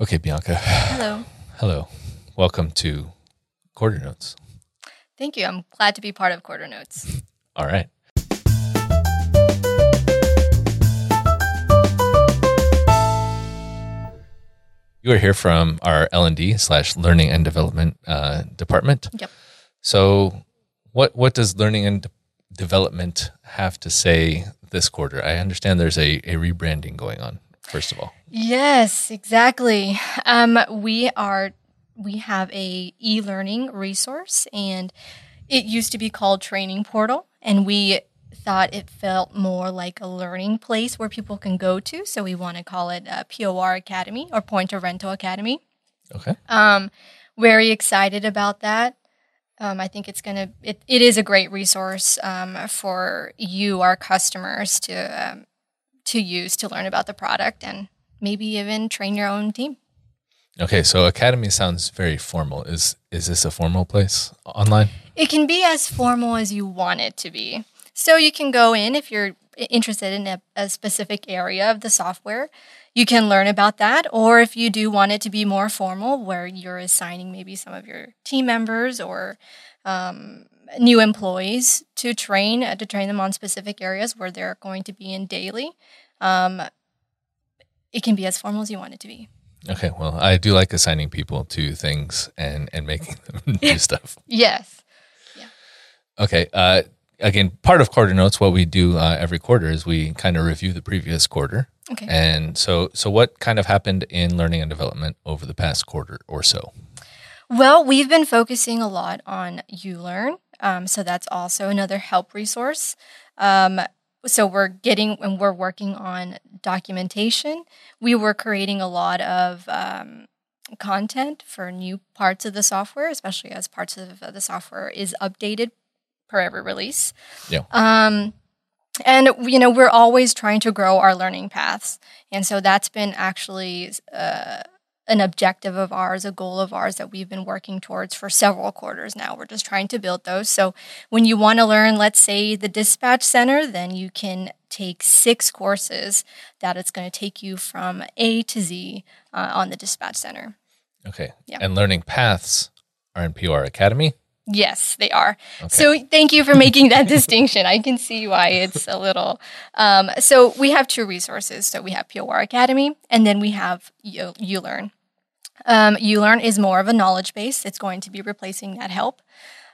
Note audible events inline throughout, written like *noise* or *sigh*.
Okay, Bianca. Hello. *sighs* Hello. Welcome to Quarter Notes. Thank you. I'm glad to be part of Quarter Notes. *laughs* All right. You are here from our L and D slash Learning and Development uh, department. Yep. So, what what does Learning and De- Development have to say this quarter? I understand there's a, a rebranding going on. First of all, Yes, exactly. Um, we are we have a e-learning resource, and it used to be called Training Portal, and we thought it felt more like a learning place where people can go to, so we want to call it uh, POR Academy or Point of Rental Academy. okay. Um, very excited about that. Um, I think it's gonna it, it is a great resource um, for you, our customers, to um, to use to learn about the product and maybe even train your own team. Okay, so Academy sounds very formal. Is is this a formal place online? It can be as formal as you want it to be. So you can go in if you're interested in a, a specific area of the software. You can learn about that, or if you do want it to be more formal, where you're assigning maybe some of your team members or um, new employees to train uh, to train them on specific areas where they're going to be in daily. Um, it can be as formal as you want it to be. Okay, well, I do like assigning people to things and and making *laughs* them do stuff. Yes. Okay. Uh, again, part of quarter notes, what we do uh, every quarter is we kind of review the previous quarter. Okay. And so, so what kind of happened in learning and development over the past quarter or so? Well, we've been focusing a lot on ULearn. Um, so that's also another help resource. Um, so we're getting and we're working on documentation. We were creating a lot of um, content for new parts of the software, especially as parts of the software is updated per every release. Yeah. Um, and you know we're always trying to grow our learning paths, and so that's been actually uh, an objective of ours, a goal of ours that we've been working towards for several quarters now. We're just trying to build those. So when you want to learn, let's say the dispatch center, then you can take six courses that it's going to take you from A to Z uh, on the dispatch center. Okay. Yeah. And learning paths are in POR Academy. Yes, they are. Okay. So thank you for making that *laughs* distinction. I can see why it's a little. Um, so we have two resources. So we have POR Academy, and then we have U- ULearn. Um, ULearn is more of a knowledge base. It's going to be replacing NetHelp.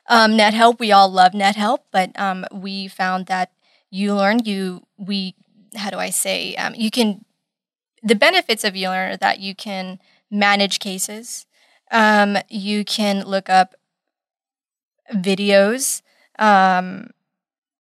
Um, NetHelp, we all love NetHelp, but um, we found that ULearn, you we how do I say um, you can the benefits of ULearn are that you can manage cases. Um, you can look up videos um,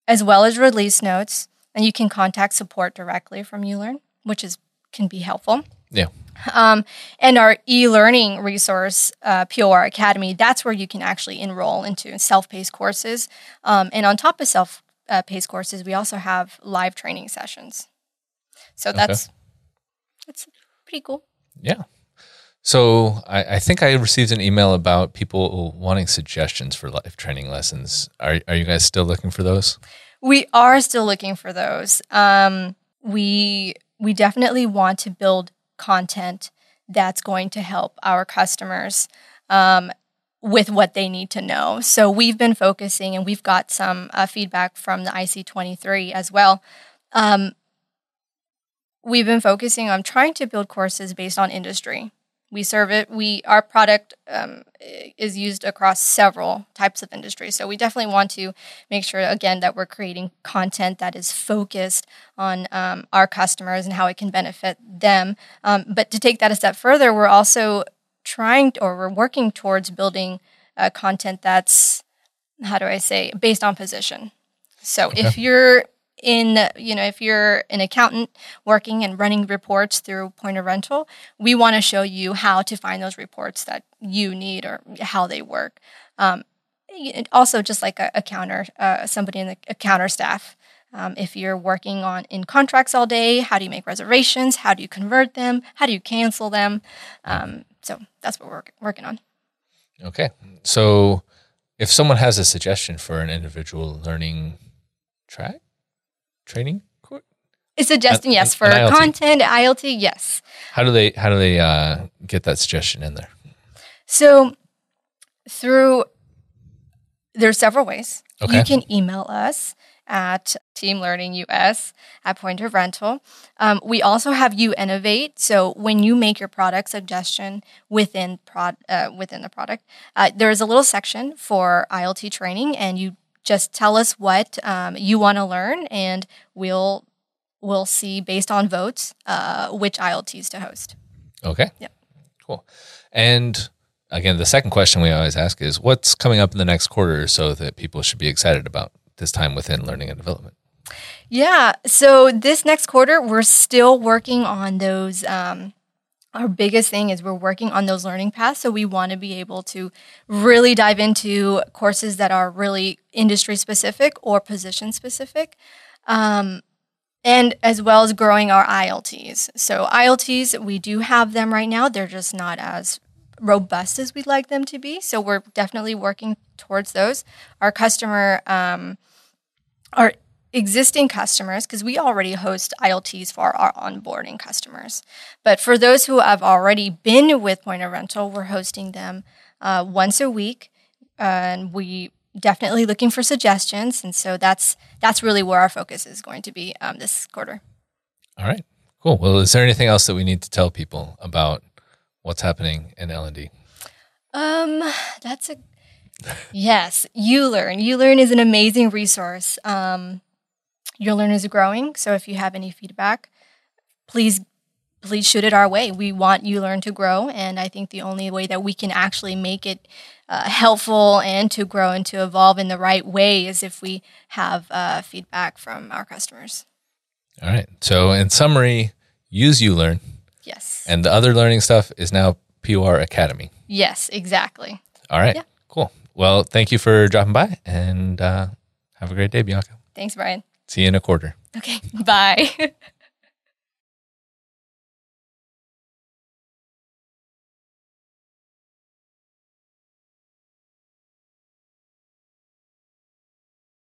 as well as release notes, and you can contact support directly from ULearn, which is can be helpful. Yeah. Um, and our e-learning resource, uh, POR Academy, that's where you can actually enroll into self-paced courses. Um, and on top of self-paced courses, we also have live training sessions. So Okay. that's that's pretty cool. Yeah. So I, I think I received an email about people wanting suggestions for live training lessons. Are, are you guys still looking for those? We are still looking for those. Um, we we definitely want to build content that's going to help our customers um, with what they need to know. So we've been focusing, and we've got some uh, feedback from the IC23 as well. Um, we've been focusing on trying to build courses based on industry. We serve it. We our product um, is used across several types of industries. So we definitely want to make sure again that we're creating content that is focused on um, our customers and how it can benefit them. Um, but to take that a step further, we're also trying or we're working towards building uh, content that's how do I say based on position. So if you're in you know if you're an accountant working and running reports through point of rental we want to show you how to find those reports that you need or how they work. Um, also just like a, a counter uh, somebody in the a counter staff. Um, if you're working on in contracts all day how do you make reservations? How do you convert them? How do you cancel them? Um, so that's what we're working on. Okay. So if someone has a suggestion for an individual learning track, training, cour- Suggesting An- yes for an ILT. content ILT. Yes. How do they how do they uh, get that suggestion in there? So through there's several ways. Okay. You can email us at Team Learning US at Point of Rental. Um, we also have You Innovate. So when you make your product suggestion within prod uh, within the product, uh, there is a little section for ILT training, and you just tell us what um, you want to learn, and we'll we'll see based on votes uh, which ILTs to host. Okay. Yeah. Cool. And again, the second question we always ask is what's coming up in the next quarter or so that people should be excited about this time within learning and development? Yeah. So this next quarter, we're still working on those. Um, our biggest thing is we're working on those learning paths. So we want to be able to really dive into courses that are really industry specific or position specific. Um, and as well as growing our ILTs. So ILTs, we do have them right now. They're just not as robust as we'd like them to be. So we're definitely working towards those. Our customer, um, our existing customers, because we already host ILTs for our onboarding customers. But for those who have already been with Point of Rental, we're hosting them uh, once a week, and we definitely looking for suggestions. And so that's that's really where our focus is going to be um, this quarter. All right. Cool. Well, is there anything else that we need to tell people about what's happening in L&D? Um, that's a yes. ULearn. ULearn is an amazing resource. Um, ULearn is growing, so if you have any feedback, please please shoot it our way. We want ULearn to grow, and I think the only way that we can actually make it uh, helpful and to grow and to evolve in the right way is if we have uh, feedback from our customers. All right. So, in summary, use ULearn. Yes. and the other learning stuff is now POR Academy. yes, exactly. All right. Yeah. Cool. Well, thank you for dropping by, and uh, have a great day, Bianca. Thanks, Brian. See you in a quarter. Okay, *laughs* bye. *laughs*